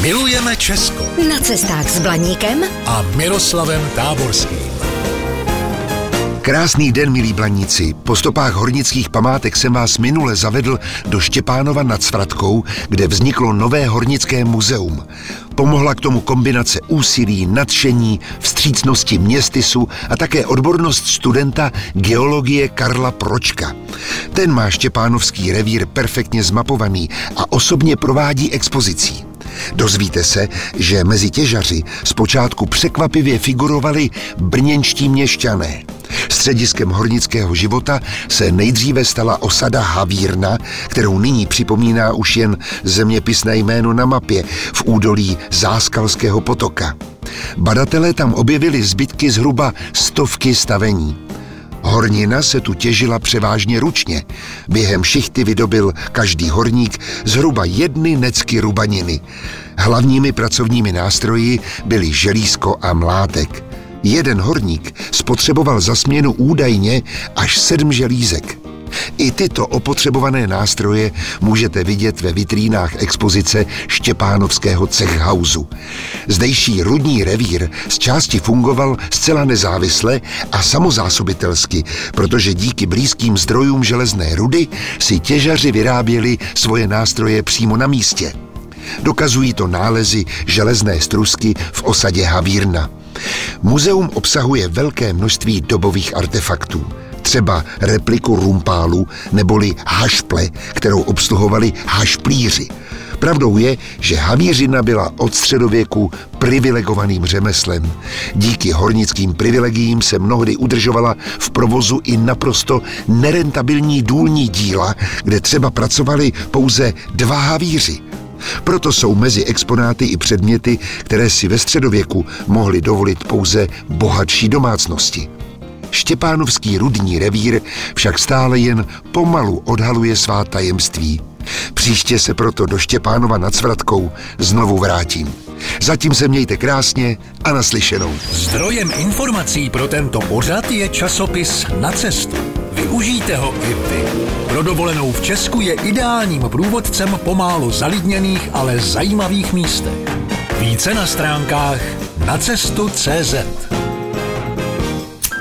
Milujeme Česko Na cestách s Blaníkem a Miroslavem Táborským. Krásný den, milí blaníci. Po stopách hornických památek jsem vás minule zavedl do Štěpánova nad Svratkou, kde vzniklo nové hornické muzeum. Pomohla k tomu kombinace úsilí, nadšení, vstřícnosti městysu a také odbornost studenta geologie Karla Pročka. Ten má Štěpánovský revír perfektně zmapovaný a osobně provádí expozicí. Dozvíte se, že mezi těžaři zpočátku překvapivě figurovali brněnští měšťané. Střediskem hornického života se nejdříve stala osada Havírna, kterou nyní připomíná už jen zeměpisné jméno na mapě v údolí Záskalského potoka. Badatelé tam objevili zbytky zhruba stovky stavení. Hornina se tu těžila převážně ručně. Během šichty vydobil každý horník zhruba jedny necky rubaniny. Hlavními pracovními nástroji byly želízko a mlátek. Jeden horník spotřeboval za směnu údajně až sedm želízek. I tyto opotřebované nástroje můžete vidět ve vitrínách expozice Štěpánovského cechhausu. Zdejší rudní revír z části fungoval zcela nezávisle a samozásobitelsky, protože díky blízkým zdrojům železné rudy si těžaři vyráběli svoje nástroje přímo na místě. Dokazují to nálezy železné strusky v osadě Havírna. Muzeum obsahuje velké množství dobových artefaktů třeba repliku rumpálu neboli hašple, kterou obsluhovali hašplíři. Pravdou je, že havířina byla od středověku privilegovaným řemeslem. Díky hornickým privilegiím se mnohdy udržovala v provozu i naprosto nerentabilní důlní díla, kde třeba pracovali pouze dva havíři. Proto jsou mezi exponáty i předměty, které si ve středověku mohly dovolit pouze bohatší domácnosti. Štěpánovský rudní revír však stále jen pomalu odhaluje svá tajemství. Příště se proto do Štěpánova nad Svratkou znovu vrátím. Zatím se mějte krásně a naslyšenou. Zdrojem informací pro tento pořad je časopis Na cestu. Využijte ho i vy. Pro dovolenou v Česku je ideálním průvodcem pomálu zalidněných, ale zajímavých místech. Více na stránkách nacestu.cz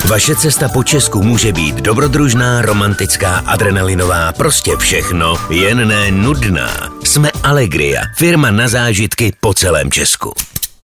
Vaše cesta po Česku může být dobrodružná, romantická, adrenalinová, prostě všechno, jen ne nudná. Jsme Allegria, firma na zážitky po celém Česku.